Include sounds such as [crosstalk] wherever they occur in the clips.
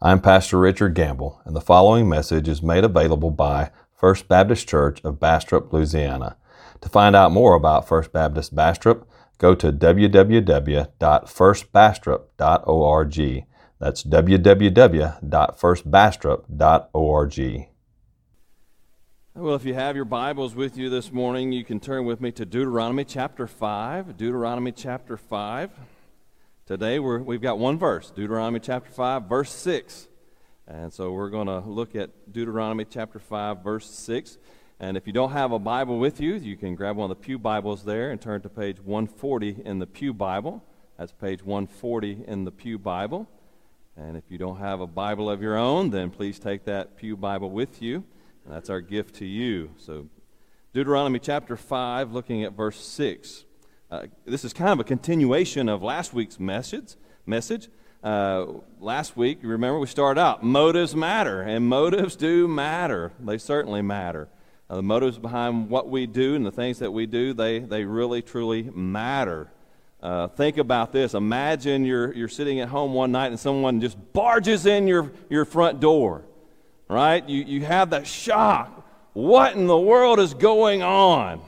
I'm Pastor Richard Gamble, and the following message is made available by First Baptist Church of Bastrop, Louisiana. To find out more about First Baptist Bastrop, go to www.firstbastrop.org. That's www.firstbastrop.org. Well, if you have your Bibles with you this morning, you can turn with me to Deuteronomy chapter 5. Deuteronomy chapter 5. Today we we've got one verse, Deuteronomy chapter 5, verse 6. And so we're going to look at Deuteronomy chapter 5, verse 6. And if you don't have a Bible with you, you can grab one of the Pew Bibles there and turn to page 140 in the Pew Bible. That's page 140 in the Pew Bible. And if you don't have a Bible of your own, then please take that Pew Bible with you. And that's our gift to you. So, Deuteronomy chapter 5, looking at verse 6. Uh, this is kind of a continuation of last week's message. message. Uh, last week, you remember, we started out motives matter, and motives do matter. They certainly matter. Uh, the motives behind what we do and the things that we do, they, they really, truly matter. Uh, think about this. Imagine you're, you're sitting at home one night and someone just barges in your, your front door right? You, you have that shock. What in the world is going on?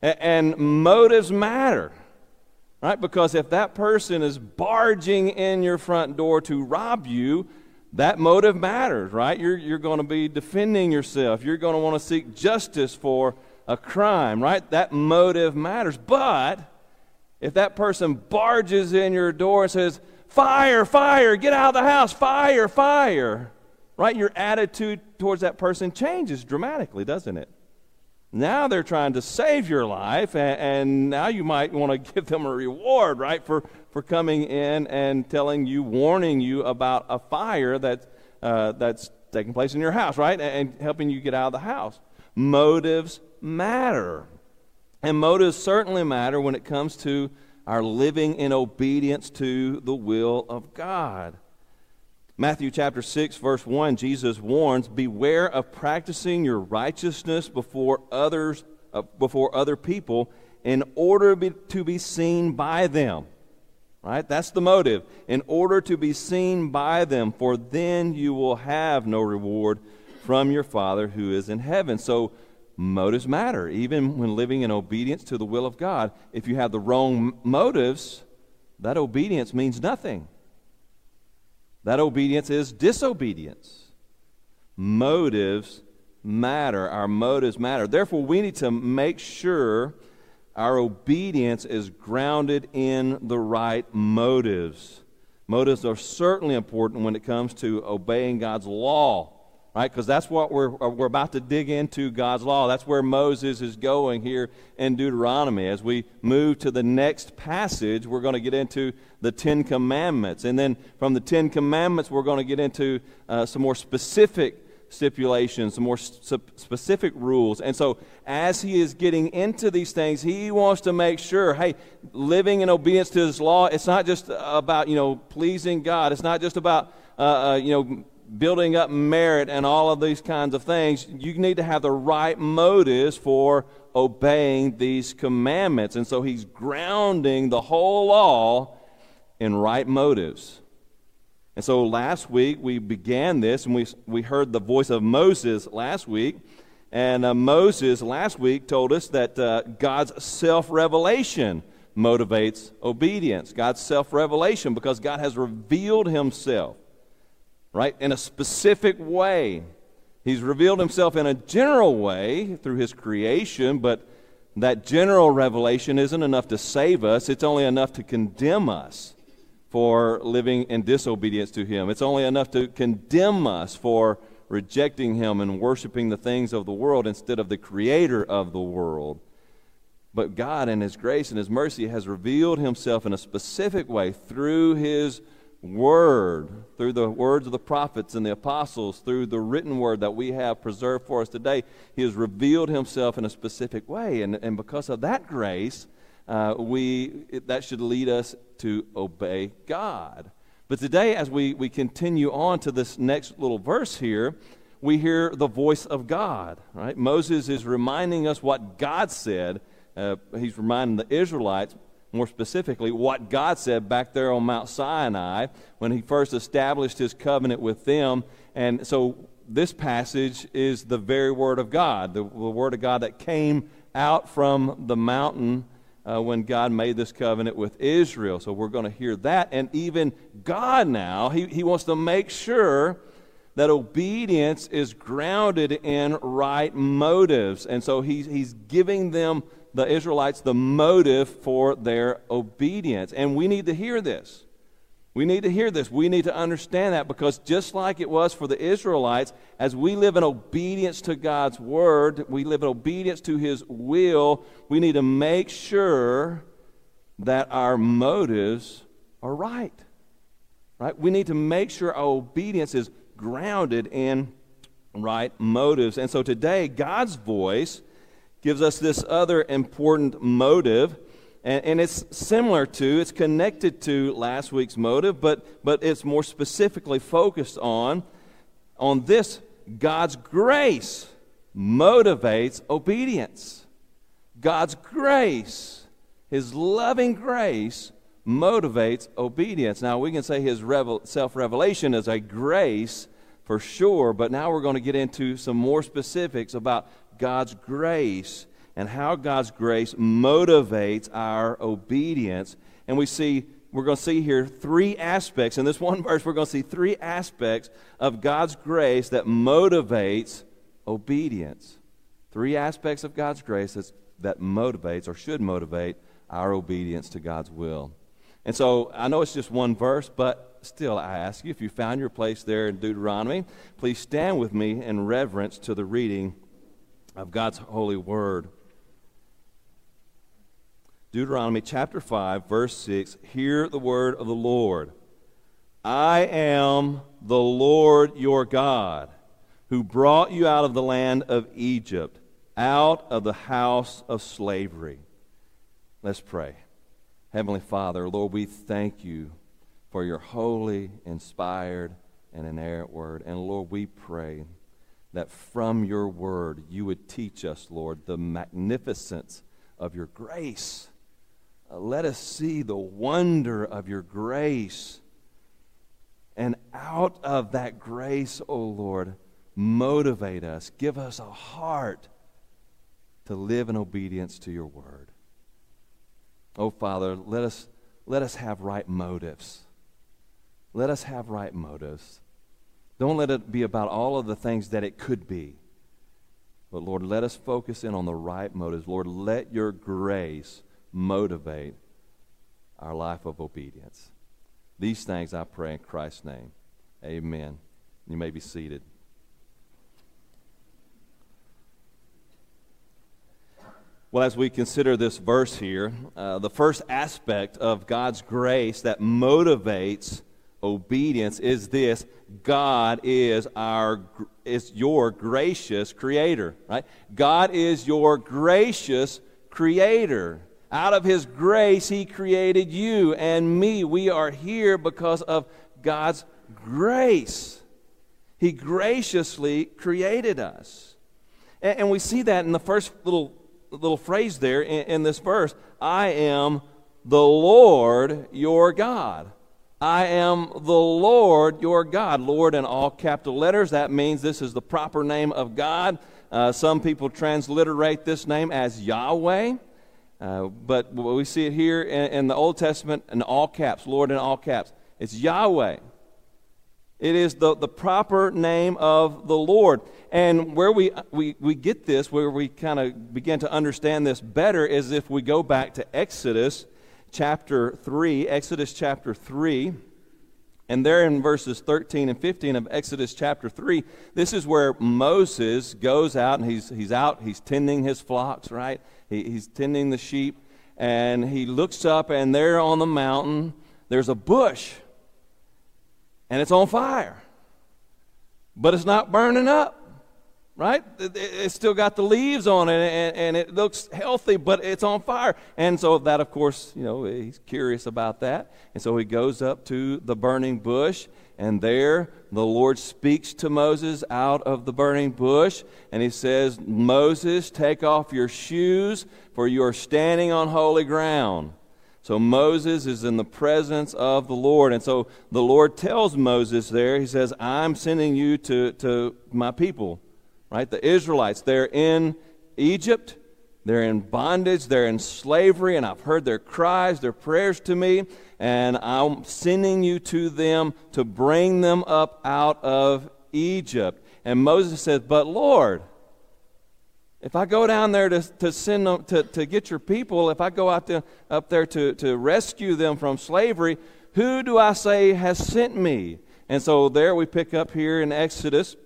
And, motives matter, right? Because if that person is barging in your front door to rob you, that motive matters, right? You're, you're going to be defending yourself. You're going to want to seek justice for a crime, right? That motive matters. But if that person barges in your door and says, Fire, fire, get out of the house, fire, fire, right? Your attitude towards that person changes dramatically, doesn't it? Now they're trying to save your life, and, and now you might want to [laughs] give them a reward, right, for, for coming in and telling you, warning you about a fire that, uh, that's taking place in your house, right, and, and helping you get out of the house. Motives matter. And motives certainly matter when it comes to our living in obedience to the will of God. Matthew chapter 6, verse 1, Jesus warns Beware of practicing your righteousness before others, uh, before other people in order be, to be seen by them. Right? That's the motive. In order to be seen by them, for then you will have no reward from your Father who is in heaven. So, motives matter, even when living in obedience to the will of God. If you have the wrong motives, that obedience means nothing. That obedience is disobedience. Motives matter. Our motives matter. Therefore, we need to make sure our obedience is grounded in the right motives. Motives are certainly important when it comes to obeying God's law right? Because that's what we're, uh, we're about to dig into God's law. That's where Moses is going here in Deuteronomy. As we move to the next passage, we're going to get into the Ten Commandments. And then from the Ten Commandments, we're going to get into uh, some more specific stipulations, some more specific rules. And so, as he is getting into these things, he wants to make sure hey, living in obedience to his law, it's not just about, you know, pleasing God. It's not just about, uh, uh, you know, building up merit and all of these kinds of things, you need to have the right motives for obeying these commandments. And so he's grounding the whole law in right motives. And so last week we began this, and we, we heard the voice of Moses last week. And uh, Moses last week told us that uh, God's self revelation motivates obedience. God's self revelation, because God has revealed himself right? In a specific way. He's revealed himself in a general way through his creation, but that general revelation isn't enough to save us. It's only enough to condemn us for living in disobedience to him. It's only enough to condemn us for rejecting him and worshiping the things of the world instead of the creator of the world. But God, in his grace and his mercy, has revealed himself in a specific way through his word, through the words of the prophets and the apostles, through the written word that we have preserved for us today, He has revealed Himself in a specific way. And, and because of that grace, uh, we, it, that should lead us to obey God. But today, as we, we continue on to this next little verse here, we hear the voice of God, right? Moses is reminding us what God said. Uh, he's reminding the Israelites more specifically, what God said back there on Mount Sinai when He first established His covenant with them. And so this passage is the very Word of God, the, the Word of God that came out from the mountain uh, when God made this covenant with Israel. So we're going to hear that. And even God now, he, he wants to make sure that obedience is grounded in right motives. And so he's, he's giving them, the Israelites, the motive for their obedience. And we need to hear this. We need to hear this. We need to understand that because just like it was for the Israelites, as we live in obedience to God's word, we live in obedience to his will, we need to make sure that our motives are right. Right? We need to make sure our obedience is grounded in right motives. And so today, God's voice gives us this other important motive and, and it's similar to, it's connected to last week's motive, but, but it's more specifically focused on, on this God's grace motivates obedience. God's grace, His loving grace, motivates obedience. Now, we can say His revel- self revelation is a grace for sure, but now we're going to get into some more specifics about God's grace and how God's grace motivates our obedience. And we see, we're going to see here three aspects. In this one verse, we're going to see three aspects of God's grace that motivates obedience. Three aspects of God's grace that's, that motivates or should motivate our obedience to God's will. And so I know it's just one verse, but still I ask you, if you found your place there in Deuteronomy, please stand with me in reverence to the reading of God's holy word. Deuteronomy chapter 5, verse 6 Hear the word of the Lord. I am the Lord your God, who brought you out of the land of Egypt, out of the house of slavery. Let's pray. Heavenly Father, Lord, we thank you for your holy, inspired, and inerrant word. And Lord, we pray that from your word you would teach us, Lord, the magnificence of your grace uh, let us see the wonder of your grace. And out of that grace, O oh Lord, motivate us. Give us a heart to live in obedience to your word. Oh, Father, let us, let us have right motives. Let us have right motives. Don't let it be about all of the things that it could be. But Lord, let us focus in on the right motives. Lord, let your grace motivate our life of obedience. These things I pray in Christ's name. Amen. You may be seated. Well, as we consider this verse here, uh, the first aspect of God's grace that motivates obedience is this God is our is your gracious creator, right? God is your gracious creator. Out of His grace, He created you and me. We are here because of God's grace. He graciously created us. And, and we see that in the first little, little phrase there in, in this verse I am the Lord your God. I am the Lord your God. Lord in all capital letters. That means this is the proper name of God. Uh, some people transliterate this name as Yahweh. Uh, but we see it here in, in, the Old Testament in all caps, Lord in all caps. It's Yahweh. It is the, the proper name of the Lord. And where we, we, we get this, where we kind of begin to understand this better, is if we go back to Exodus chapter 3. Exodus chapter 3. And there in verses 13 and 15 of Exodus chapter 3, this is where Moses goes out and he's, he's out, he's tending his flocks, right? He, he's tending the sheep, and he looks up, and there on the mountain, there's a bush, and it's on fire. But it's not burning up right? It's still got the leaves on it and, and, it looks healthy, but it's on fire. And so, that, of course, you know, he's curious about that. And so he goes up to the burning bush, and there the Lord speaks to Moses out of the burning bush, and he says, Moses, take off your shoes, for you are standing on holy ground. So Moses is in the presence of the Lord. And so the Lord tells Moses there, He says, I'm sending you to, to my people, right? The Israelites. They're in Egypt. They're in bondage. They're in slavery. And I've heard their cries, their prayers to me. And I'm sending you to them to bring them up out of Egypt. And Moses says, But Lord, if I go down there to, to send them, to, to get your people, if I go out there, up there to, to rescue them from slavery, who do I say has sent me? And so there we pick up here in Exodus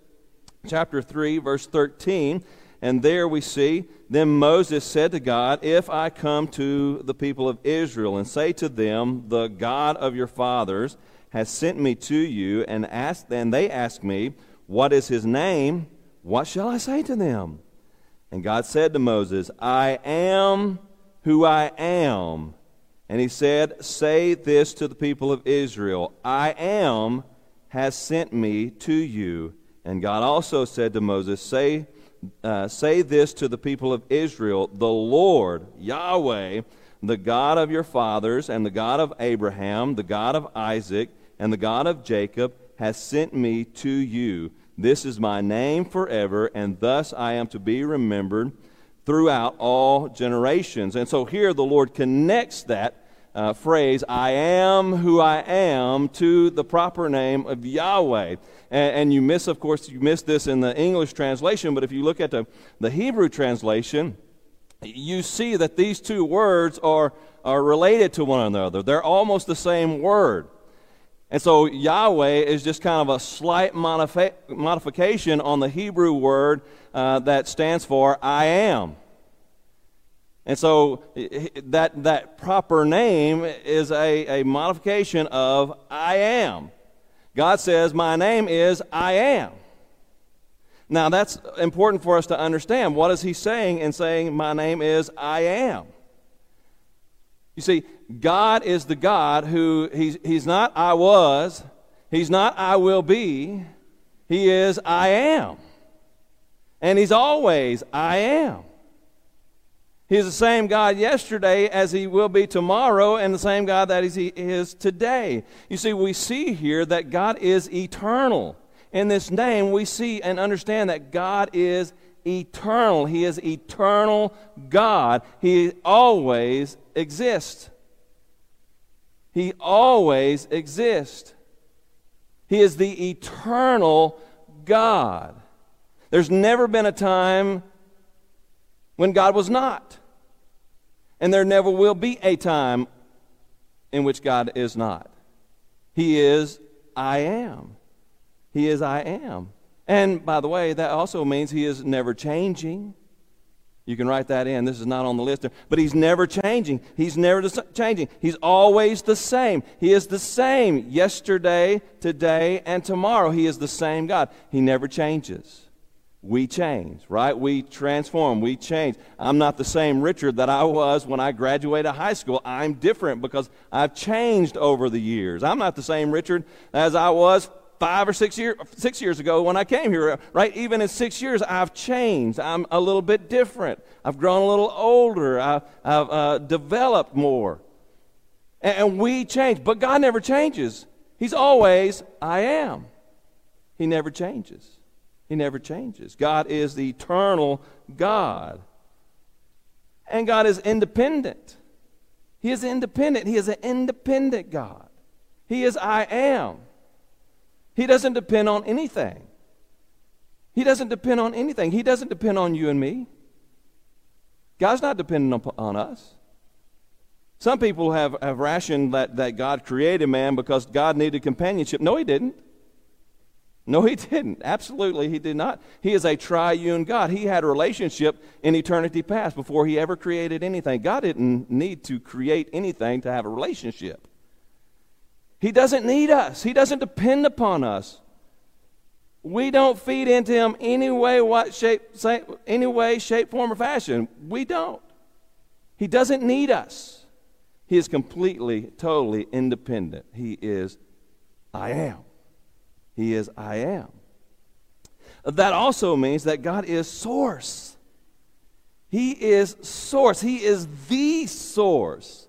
chapter 3, verse 13. And there we see, then Moses said to God, If I come to the people of Israel and say to them, The God of your fathers has sent me to you, and, ask, and they ask me, What is his name? What shall I say to them? And God said to Moses, I am who I am. And he said, Say this to the people of Israel I am has sent me to you. And God also said to Moses, Say, uh, say this to the people of Israel The Lord, Yahweh, the God of your fathers, and the God of Abraham, the God of Isaac, and the God of Jacob, has sent me to you. This is my name forever, and thus I am to be remembered throughout all generations. And so here the Lord connects that uh, phrase, I am who I am, to the proper name of Yahweh. And, and, you miss, of course, you miss this in the English translation, but if you look at the, the Hebrew translation, you see that these two words are, are related to one another. They're almost the same word. And so Yahweh is just kind of a slight modifi- modification on the Hebrew word uh, that stands for I am. And so that, that proper name is a, a modification of I am. God says, My name is I am. Now that's important for us to understand. What is he saying in saying, My name is I am? You see, God is the God who, he's, he's not I was, He's not I will be, He is I am. And He's always I am. He's the same God yesterday as He will be tomorrow, and the same God that He is today. You see, we see here that God is eternal. In this name, we see and understand that God is eternal. He is eternal God. He always exists. He always exists. He is the eternal God. There's never been a time when God was not. And there never will be a time in which God is not. He is I am. He is I am. And by the way, that also means He is never changing. You can write that in. This is not on the list, but he's never changing. He's never changing. He's always the same. He is the same yesterday, today, and tomorrow. He is the same God. He never changes. We change, right? We transform. We change. I'm not the same Richard that I was when I graduated high school. I'm different because I've changed over the years. I'm not the same Richard as I was five or six, year, six years ago when I came here, right? Even in six years, I've changed. I'm a little bit different. I've grown a little older. I've, I've uh, developed more. And, and we change. But God never changes. He's always, I am. He never changes. He never changes. God is the eternal God. And God is independent. He is independent. He is an independent God. He is I am. He doesn't depend on anything. He doesn't depend on anything. He doesn't depend on you and me. God's not dependent on us. Some people have, have rationed that, that God created man because God needed companionship. No, he didn't. No, he didn't. Absolutely, he did not. He is a triune God. He had a relationship in eternity past before he ever created anything. God didn't need to create anything to have a relationship. He doesn't need us, He doesn't depend upon us. We don't feed into Him any way, what shape, any way, shape, form, or fashion. We don't. He doesn't need us. He is completely, totally independent. He is I am. He is I am. That also means that God is source. He is source. He is the source.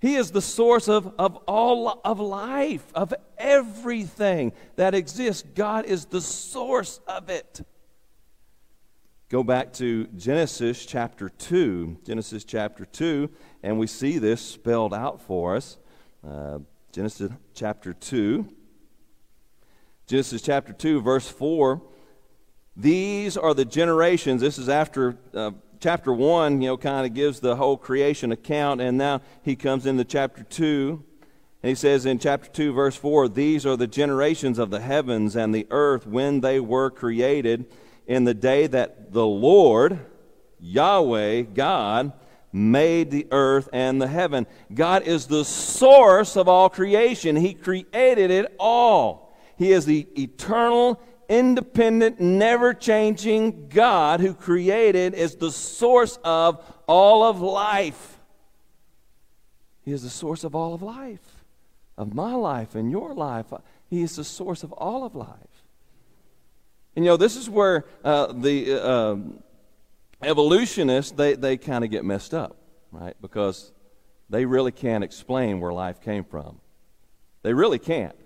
He is the source of, of all of life, of everything that exists. God is the source of it. Go back to Genesis chapter 2. Genesis chapter 2, and we see this spelled out for us. Uh, Genesis chapter 2. Genesis chapter 2, verse 4. These are the generations. This is after. Uh, chapter 1, you know, kind of gives the whole creation account, and now he comes into chapter 2, and he says in chapter 2, verse 4, These are the generations of the heavens and the earth when they were created in the day that the Lord, Yahweh, God, made the earth and the heaven. God is the source of all creation. He created it all. He is the eternal, independent, never changing God who created is the source of all of life. He is the source of all of life, of my life and your life. He is the source of all of life. And you know, this is where uh, the uh, evolutionists they, they kind of get messed up, right? Because they really can't explain where life came from. They really can't.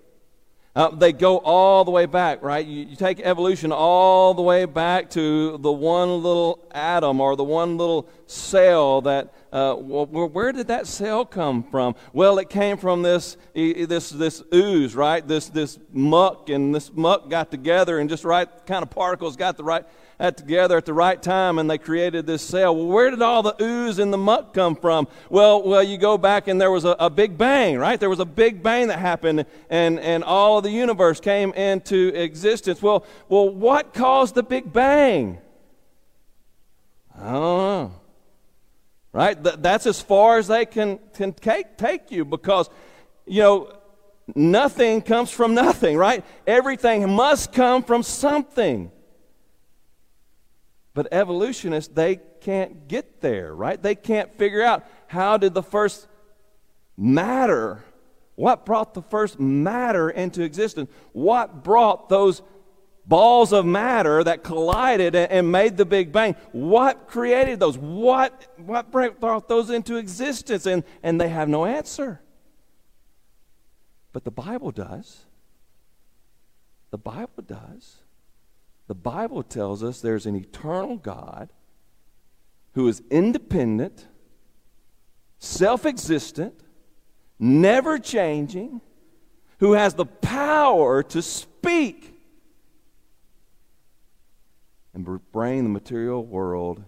Uh, they go all the way back, right? You, you, take evolution all the way back to the one little atom or the one little cell that, uh, well, where did that cell come from? Well, it came from this, this, this ooze, right? This, this muck, and this muck got together and just right kind of particles got the right that together at the right time and they created this cell. Well, where did all the ooze and the muck come from? Well, well, you go back and there was a, a big bang, right? There was a big bang that happened and, and all of the universe came into existence. Well, well, what caused the big bang? I don't know. Right? Th- that's as far as they can, can take, take you because, you know, nothing comes from nothing, right? Everything must come from something. But evolutionists, they can't get there, right? They can't figure out how did the first matter, what brought the first matter into existence? What brought those balls of matter that collided and made the Big Bang? What created those? What, what brought those into existence? And, and they have no answer. But the Bible does. The Bible does. The Bible tells us there's an eternal God who is independent, self existent, never changing, who has the power to speak and bring the material world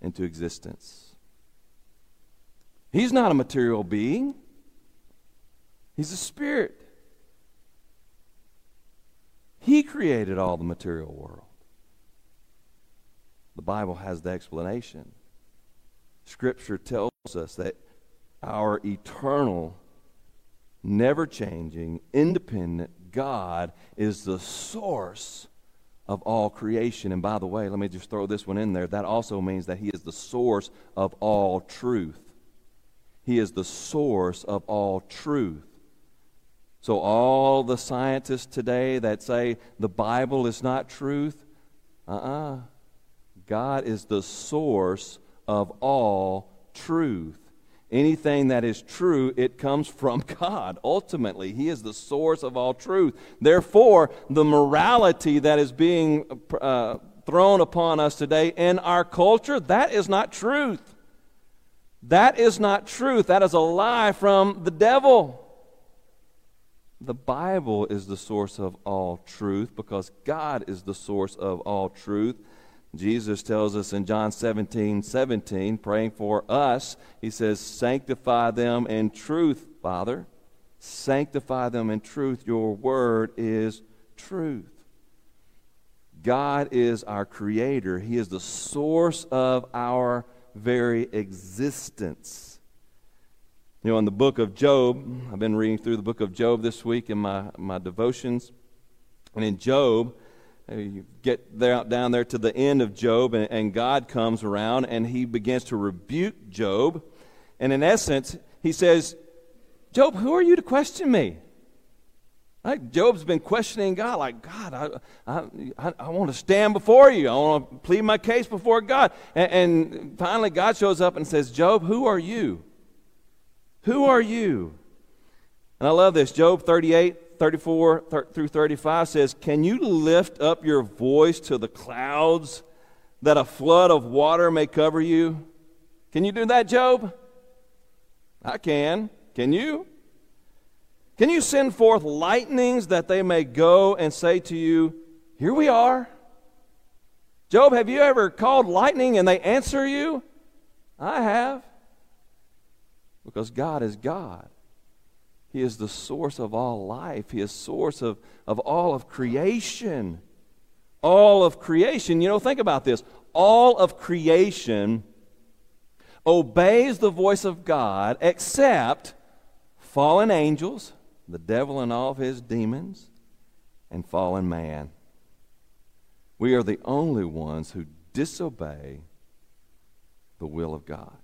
into existence. He's not a material being, he's a spirit. He created all the material world. The Bible has the explanation. Scripture tells us that our eternal, never changing, independent God is the source of all creation. And by the way, let me just throw this one in there. That also means that He is the source of all truth. He is the source of all truth. So, all the scientists today that say the Bible is not truth, uh uh-uh. uh God is the source of all truth. Anything that is true, it comes [laughs] from God. Ultimately, He is the source of all truth. Therefore, the morality that is being uh, thrown upon us today in our culture, that is not truth. That is not truth. That is a lie from the devil. The Bible is the source of all truth because God is the source of all truth. Jesus tells us in John 17 17, praying for us, he says, Sanctify them in truth, Father. Sanctify them in truth. Your word is truth. God is our creator, He is the source of our very existence. You know, in the book of Job, I've been reading through the book of Job this week in my, my devotions. And in Job, uh, you get there, down there to the end of Job, and, and God comes around and he begins to rebuke Job. And in essence, he says, Job, who are you to question me? Like Job's been questioning God, like, God, I, I, I, want to stand before you. I want to plead my case before God. And, and finally, God shows up and says, Job, who are you? Who are you? And I love this. Job 38, 34 through 35 says, Can you lift up your voice to the clouds that a flood of water may cover you? Can you do that, Job? I can. Can you? Can you send forth lightnings that they may go and say to you, Here we are? Job, have you ever called lightning and they answer you? I have. Because God is God. He is the source of all life. He is source of, of all of creation. All of creation. You know, think about this. All of creation obeys the voice of God except fallen angels, the devil and all of his demons, and fallen man. We are the only ones who disobey the will of God.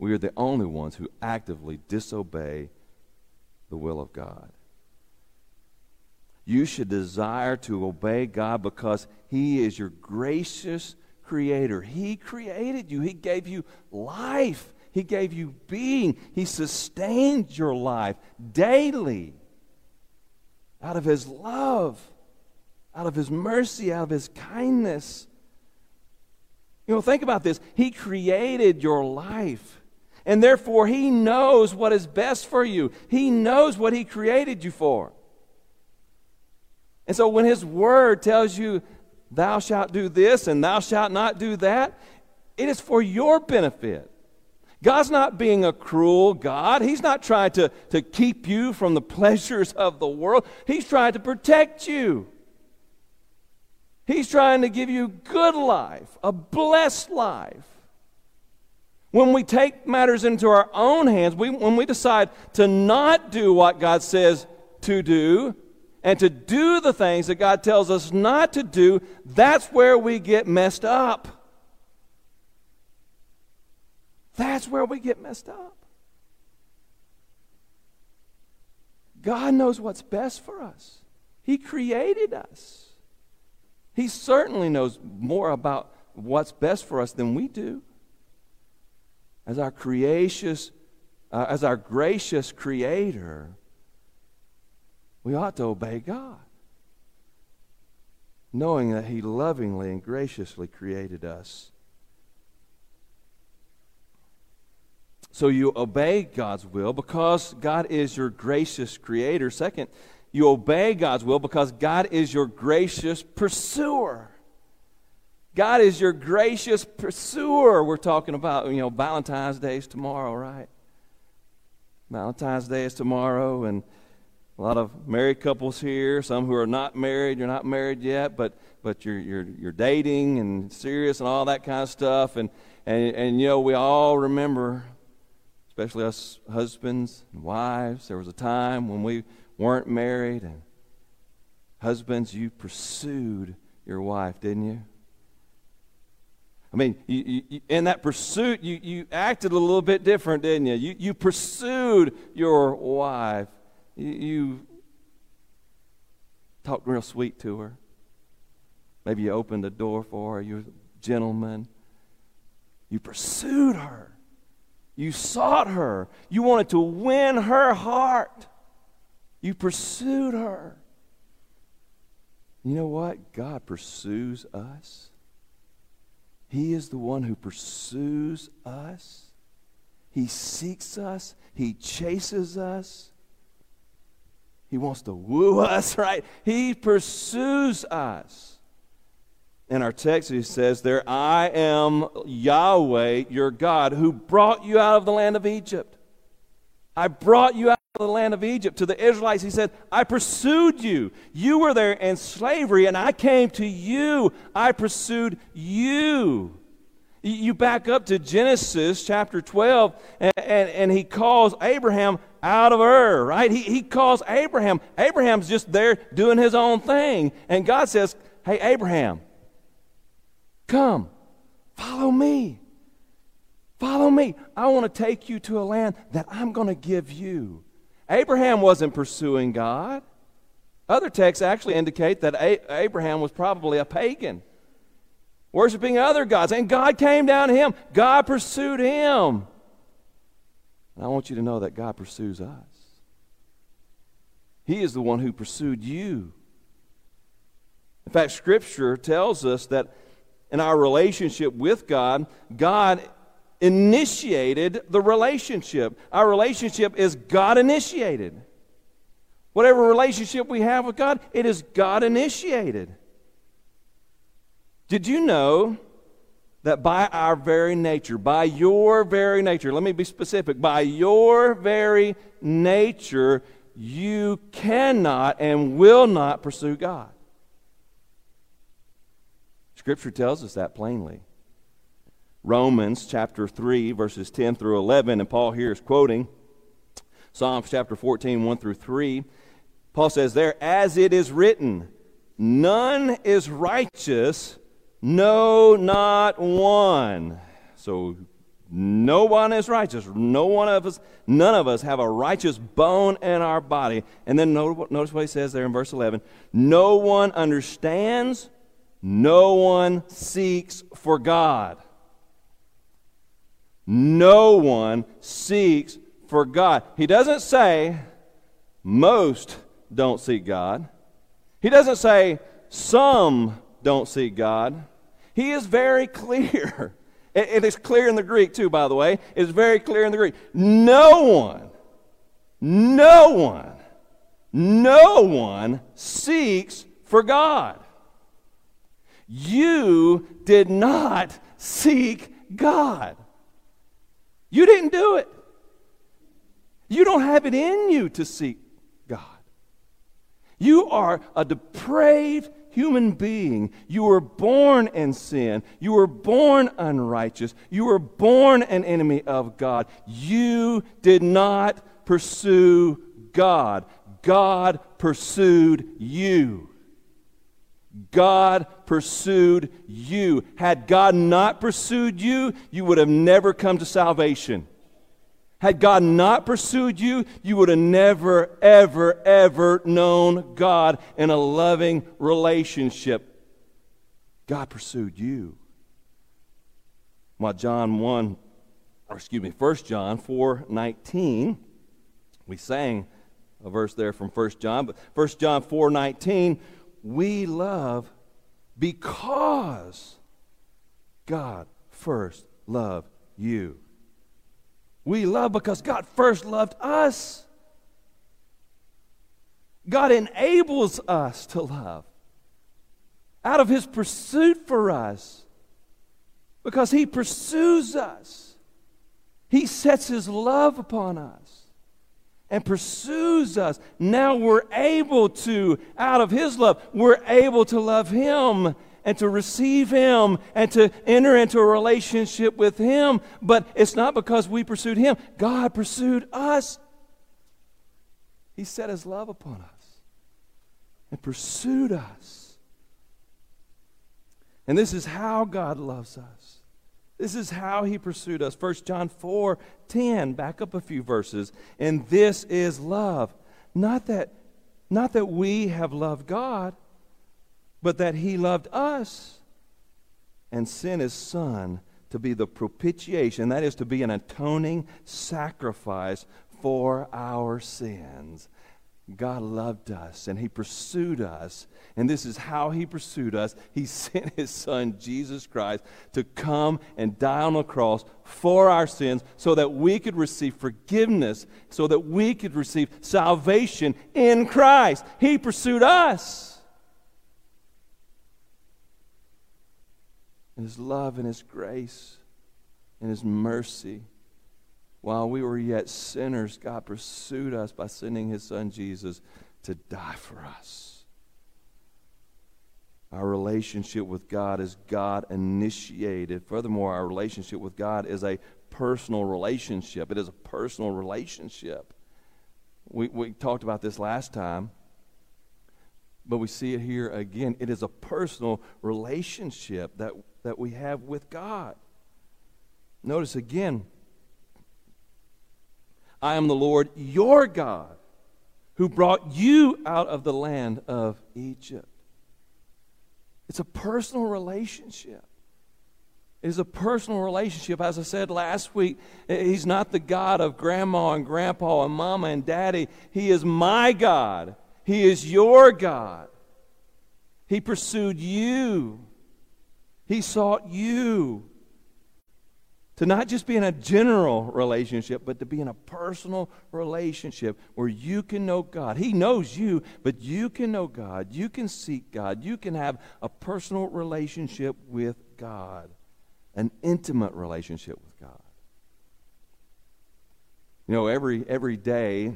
We are the only ones who actively disobey the will of God. You should desire to obey God because He is your gracious creator. He created you, He gave you life, He gave you being, He sustained your life daily out of His love, out of His mercy, out of His kindness. You know, think about this. He created your life. And therefore, He knows what is best for you. He knows what He created you for. And so, when His Word tells you thou shalt do this and thou shalt not do that, it is for your benefit. God's not being a cruel God. He's not trying to, to keep you from the [laughs] pleasures of the world. He's trying to protect you. He's trying to give you good life, a blessed life. When we take matters into our own hands, we, when we decide to not do what God says to do, and to do the things that God tells us not to do, that's where we get messed up. That's where we get messed up. God knows what's best for us. He created us. He certainly knows more about what's best for us than we do. As our creacious, uh, as our gracious creator, we ought to obey God, knowing that He lovingly and graciously created us. So you obey God's will because God is your gracious creator. Second, you obey God's will because God is your gracious pursuer. God is your gracious pursuer. We're talking about, you know, Valentine's Day is tomorrow, right? Valentine's Day is tomorrow, and a lot of married couples here, some who are not married, you're not married yet, but, but you're, you're, you're dating and serious and all that kind of stuff. And, and, and, you know, we all remember, especially us husbands and wives, there was a time when we weren't married. And husbands, you pursued your wife, didn't you? I mean, you, you, in that pursuit, you, you acted a little bit different, didn't you? You, you pursued your wife. You, you talked real sweet to her. Maybe you opened the door for her. You're a gentleman. You pursued her. You sought her. You wanted to win her heart. You pursued her. You know what? God pursues us. He is the one who pursues us. He seeks us. He chases us. He wants to woo [laughs] us, right? He pursues us. In our text, he says there, I am Yahweh, your God, who brought you out of the land of Egypt. I brought you out the land of Egypt. To the Israelites, he said, I pursued you. You were there in slavery, and I came to you. I pursued you. You back up to Genesis chapter 12, and, and, and, he calls Abraham out of Ur, right? He, he calls Abraham. Abraham's just there doing his own thing. And God says, Hey, Abraham, come, follow me. Follow me. I want to take you to a land that I'm going to give you. Abraham wasn't pursuing God. Other texts actually indicate that Abraham was probably a pagan worshiping other gods. And God came down to him, God pursued him. And I want you to know that God pursues us. He is the one who pursued you. In fact, Scripture tells us that in our relationship with God, God initiated the relationship. Our relationship is God initiated. Whatever relationship we have with God, it is God initiated. Did you know that by our very nature, by your very nature, let me be specific, by your very nature, you cannot and will not pursue God? Scripture tells us that plainly. Romans chapter 3, verses 10 through 11, and Paul here is quoting Psalms chapter 14, 1 through 3. Paul says there, As it is written, none is righteous, no, not one. So no one is righteous. No one of us, none of us have a righteous bone in our body. And then notice what he says there in verse 11 No one understands, no one seeks for God. No one seeks for God. He doesn't say most don't seek God. He doesn't say some don't seek God. He is very clear. [laughs] It, it is clear in the Greek, too, by the way. It is very clear in the Greek. No one, no one, no one seeks for God. You did not seek God. You didn't do it. You don't have it in you to seek God. You are a depraved human being. You were born in sin. You were born unrighteous. You were born an enemy of God. You did not pursue God. God pursued you. God pursued you. Had God not pursued you, you would have never come to salvation. Had God not pursued you, you would have never, ever, ever known God in a loving relationship. God pursued you. While John 1, or excuse me, 1 John 4 19, we sang a verse there from 1 John, but 1 John 4 19, we love because God first loved you. We love because God first loved us. God enables us to love out of His pursuit for us because He pursues us. He sets His love upon us and pursues us. Now we're able to, out of His love, we're able to love Him and to receive Him and to enter into a relationship with Him. But it's not because we pursued Him, God pursued us. He set His love upon us and pursued us. And this is how God loves us. This is how he pursued us. 1 John 4 10, back up a few verses. And this is love. Not that, not that we have loved God, but that he loved us and sent his son to be the propitiation, that is, to be an atoning sacrifice for our sins. God loved us and He pursued us. And this is how He pursued us. He [laughs] sent His Son, Jesus Christ, to come and die on the cross for our sins so that we could receive forgiveness, so that we could receive salvation in Christ. He pursued us. and His love and His grace and His mercy. While we were yet sinners, God pursued us by sending His Son Jesus to die for us. Our relationship with God is God initiated. Furthermore, our relationship with God is a personal relationship. It is a personal relationship. We, we talked about this last time, but we see it here again. It is a personal relationship that that we have with God. Notice again, I am the Lord your God who brought you out of the land of Egypt. It's a personal relationship. It is a personal relationship. As I said last week, eh, He's not the God of grandma and grandpa and mama and daddy. He is my God. He is your God. He pursued you, He sought you. To not just be in a general relationship, but to be in a personal relationship where you can know God. He knows you, but you can know God. You can seek God. You can have a personal relationship with God an intimate relationship with God. You know, every every day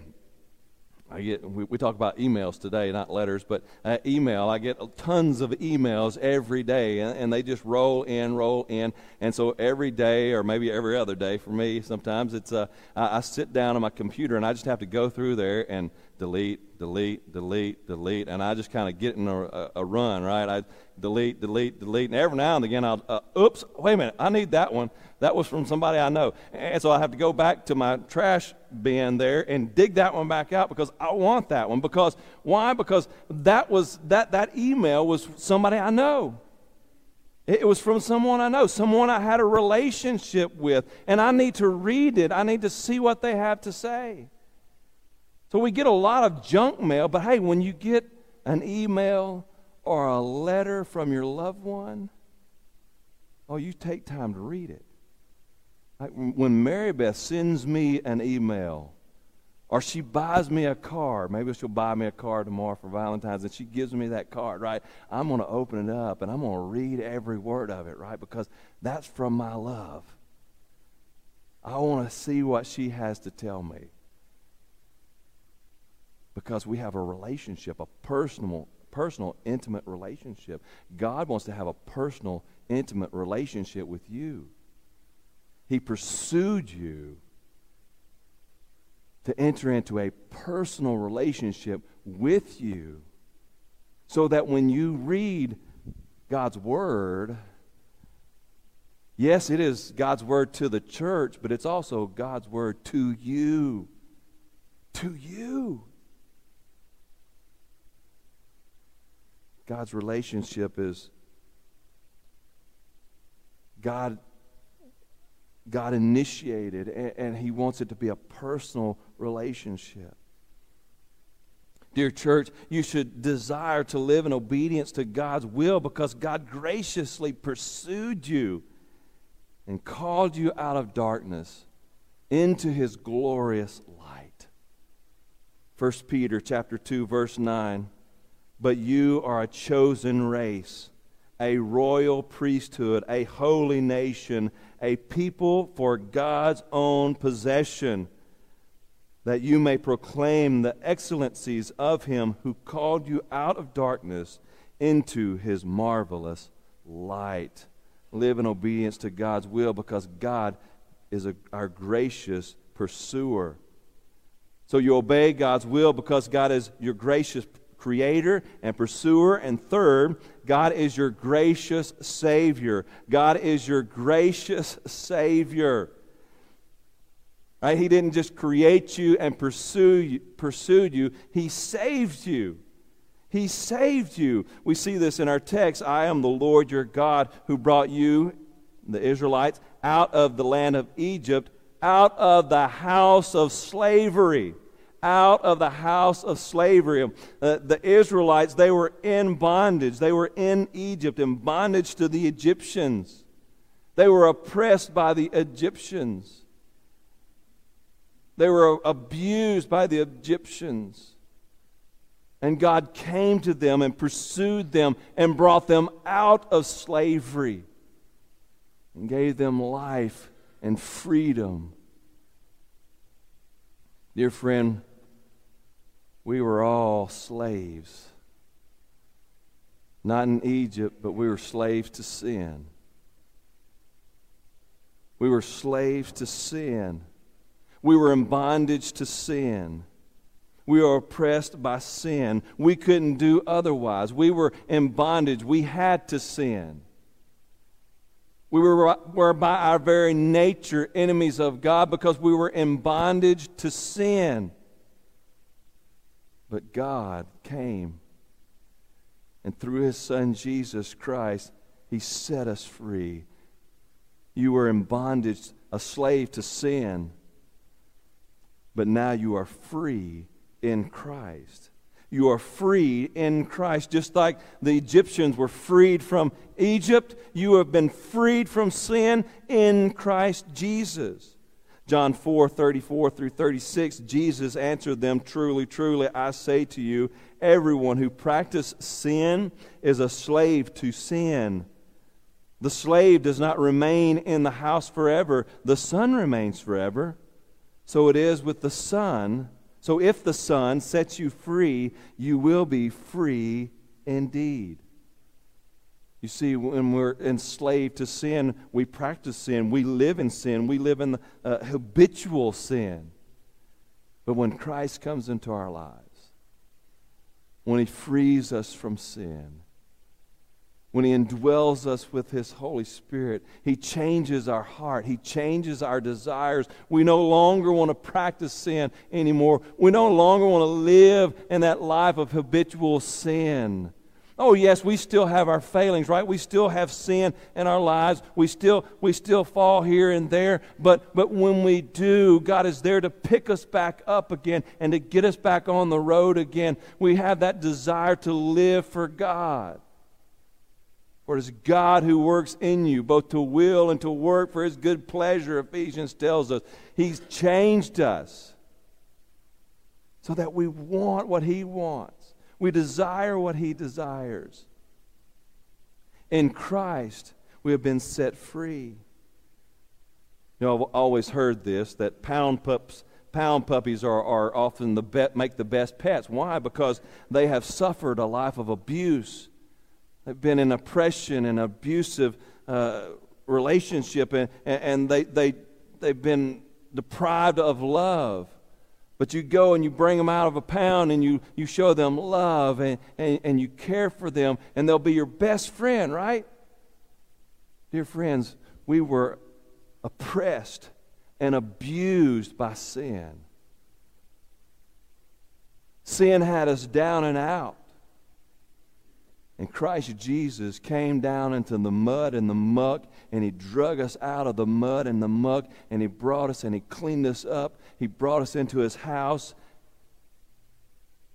I get we, we talk about emails today, not letters, but uh, email. I get tons of emails every day, and, and, they just roll in, roll in, and so every day, or maybe every other day for me, sometimes it's uh, I, I sit down on my computer and I just have to go through there and delete, delete, delete, delete, and I just kind of get in a, a, a, run, right? I delete, delete, delete, and every now and again I'll, uh, oops, wait a minute, I need that one. That was from somebody I know, and so I have to go back to my trash bin there and dig that one back out because I want that one. Because why? Because that was that that email was somebody I know. It was from someone I know, someone I had a relationship with, and I need to read it. I need to see what they have to say. So we get a lot of junk mail, but hey, when you get an email or a letter from your loved one, oh, you take time to read it. Like when Mary Beth sends me an email, or she buys me a card, maybe she'll buy me a card tomorrow for Valentine's, and she gives me that card, right? I'm going to open it up and I'm going to read every word of it, right? Because that's from my love. I want to see what she has to tell me because we have a relationship, a personal, personal, intimate relationship. God wants to have a personal, intimate relationship with you. He pursued you to enter into a personal relationship with you so that when you read God's Word, yes, it is God's Word to the church, but it's also God's Word to you. To you. God's relationship is God God initiated and, and, he wants it to be a personal relationship. Dear church, you should desire to live in obedience to God's will because God graciously pursued you and called you out of darkness into his glorious light. 1 Peter chapter 2 verse 9 but you are a chosen race, a royal priesthood, a holy nation, a people for God's own possession, that you may proclaim the excellencies of him who called you out of darkness into his marvelous light. Live in obedience to God's will because God is a, our gracious pursuer. So you obey God's will because God is your gracious creator and pursuer. And third, God is your gracious Savior. God is your gracious Savior. Right? He didn't just create you and pursue you, pursued you, He saved you. He saved you. We see this in our text. I am the Lord your God who brought you, the Israelites, out of the land of Egypt, out of the house of slavery out of the house of slavery. Uh, the Israelites, they were in bondage. They were in Egypt, in bondage to the Egyptians. They were oppressed by the Egyptians. They were abused by the Egyptians. And God came to them and pursued them and brought them out of slavery and gave them life and freedom. Dear friend, we were all slaves. Not in Egypt, but we were slaves to sin. We were slaves to sin. We were in bondage to sin. We were oppressed by sin. We couldn't do otherwise. We were in bondage. We had to sin. We were, were by our very nature enemies of God because we were in bondage to sin. But God came, and through his son Jesus Christ, he set us free. You were in bondage, a slave to sin, but now you are free in Christ. You are free in Christ. Just like the Egyptians were freed from Egypt, you have been freed from sin in Christ Jesus. John 4 34 through 36, Jesus answered them, Truly, truly, I say to you, everyone who practices sin is a slave to sin. The slave does not remain in the house forever, the son remains forever. So it is with the son so if the Son sets you free, you will be free indeed. You see, when we're enslaved to sin, we practice sin. We live in sin. We live in uh, habitual sin. But when Christ comes into our lives, when He frees us from sin, when He indwells us with His Holy Spirit, He changes our heart. He changes our desires. We no longer want to practice sin anymore. We no longer want to live in that life of habitual sin. Oh, yes, we still have our failings, right? We still have sin in our lives. We still, we still fall here and there. But, but when we do, God is there to pick us back up again and to get us back on the road again. We have that desire to live for God. For it is God who works in you, both to will and to work for his good pleasure, Ephesians tells us. He's changed us so that we want what he wants, we desire what he desires. In Christ, we have been set free. You know, I've always heard this that pound pups. Pound puppies are, are often the make the best pets. Why? Because they have suffered a life of abuse They've been in oppression and abusive uh, relationship, and, and they, they, they've been deprived of love. But you go and you bring them out of a pound and you, you show them love and, and, and you care for them, and they'll be your best friend, right? Dear friends, we were oppressed and abused by sin. Sin had us down and out. And Christ Jesus came down into the mud and the muck, and He drug us out of the mud and the muck, and He brought us and He cleaned us up. He brought us into His house.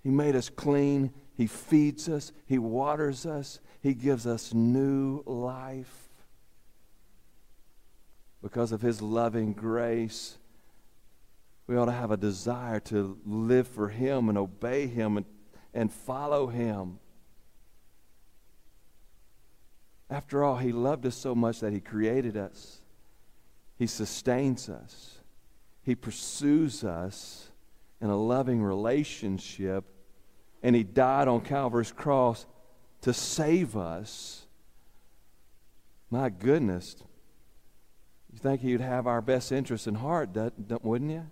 He made us clean. He feeds us. He waters us. He gives us new life. Because of His loving grace, we ought to have a desire to live for Him and obey Him and, and follow Him. After all, He loved us so much that He created us, He sustains us, He pursues us in a loving relationship, and He died on Calvary's cross to save us. My goodness. You think He would have our best interests in heart, wouldn't?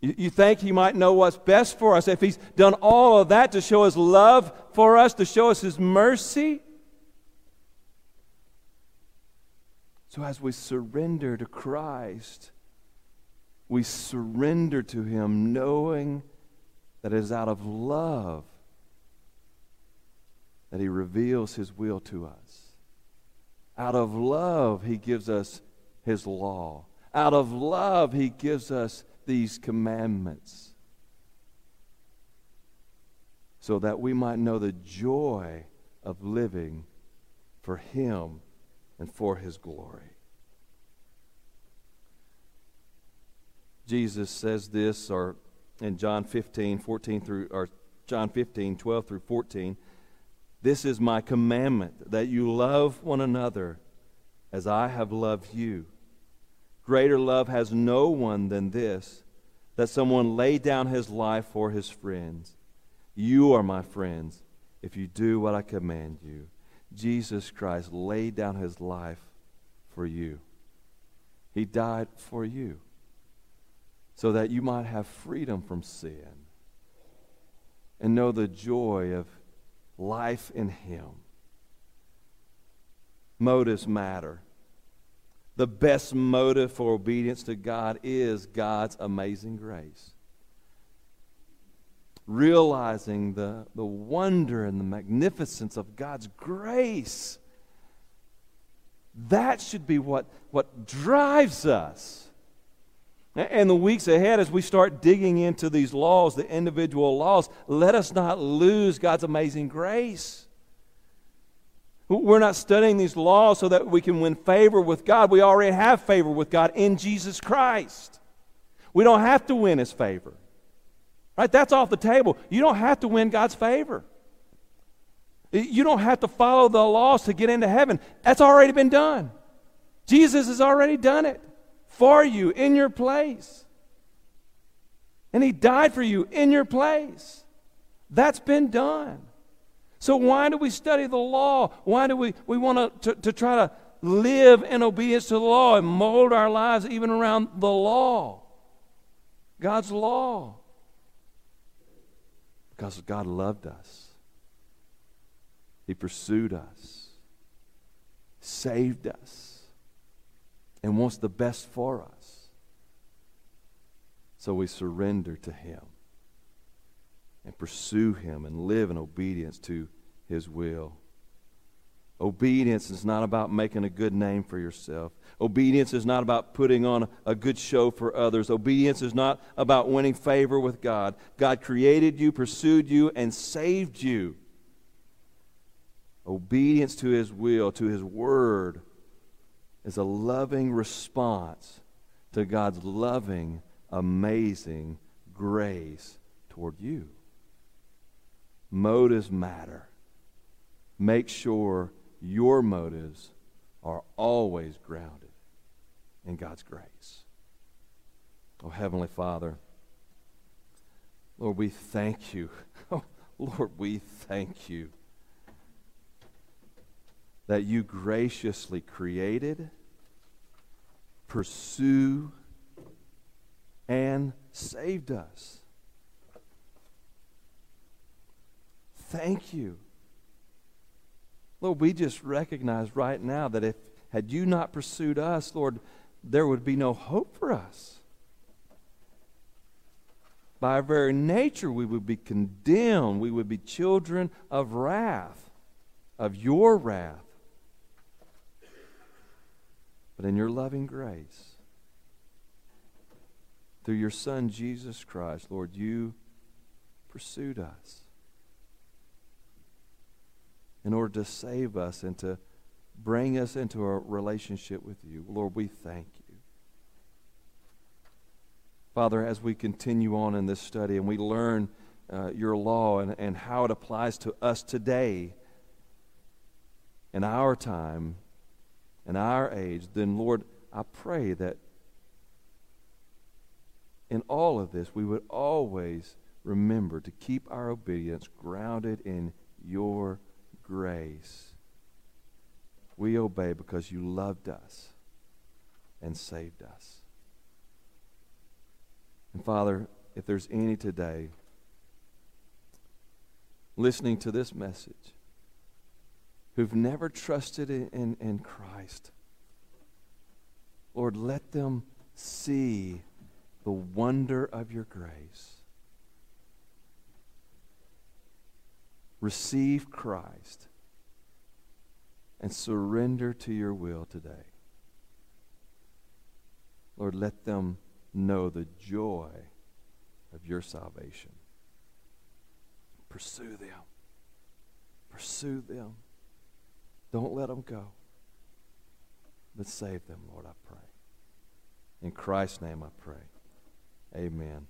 You, you think he might know what's best for us if he's done all of that to show his love for us, to show us his mercy? So as we surrender to Christ, we surrender to Him knowing that it is out of love that He reveals His will to us. Out of love, He gives us His law. Out of love, He gives us these commandments so that we might know the joy of living for Him and for his glory. Jesus says this or in John 15, 14 through or John 15, 12 through 14. This is my commandment that you love one another as I have loved you. Greater love has no one than this that someone lay down his life for his friends. You are my friends if you do what I command you. Jesus Christ laid down his life for you. He died for you so that you might have freedom from sin and know the joy of life in Him. Motives matter. The best motive for obedience to God is God's amazing grace realizing the, the wonder and the magnificence of God's grace. That should be what, what drives us. And the weeks ahead, as we start digging into these laws, the individual laws, let us not lose God's amazing grace. We're not studying these laws so that we can win favor with God. We already have favor with God in Jesus Christ. We don't have to win His favor. Right? That's off the table. You don't have to win God's favor. You don't have to follow the laws to get into heaven. That's already been done. Jesus has already done it for you in your place. And He died for you in your place. That's been done. So, why do we study the law? Why do we, we want to, to try to live in obedience to the law and mold our lives even around the law? God's law. Because God loved us, He pursued us, saved us, and wants the best for us. So we surrender to Him and pursue Him and live in obedience to His will. Obedience is not about making a good name for yourself. Obedience is not about putting on a good show for others. Obedience is not about winning favor with God. God created you, pursued you, and saved you. Obedience to His will, to His word, is a loving response to God's loving, amazing grace toward you. Motives matter. Make sure your motives are always grounded in God's grace. Oh, Heavenly Father, Lord, we thank you. [laughs] Oh, Lord, we thank you that you graciously created, pursue, and saved us. Thank you. Lord, we just recognize right now that if had you not pursued us, Lord, there would be no hope for us. By our very nature, we would be condemned. We would be children of wrath, of your wrath. But in your loving grace, through your Son, Jesus Christ, Lord, you pursued us in order to save us and to bring us into a relationship with you. Lord, we thank you. Father, as we continue on in this study and we learn uh, your law and, and how it applies to us today, in our time, in our age, then, Lord, I pray that in all of this we would always remember to keep our obedience grounded in your grace. We obey because you loved us and saved us. And Father, if there's any today listening to this message who've never trusted in, in, in Christ, Lord, let them see the wonder of your grace. receive Christ and surrender to your will today. Lord, let them know the joy of your salvation. Pursue them. Pursue them. Don't let them go. But save them, Lord, I pray. In Christ's name I pray. Amen.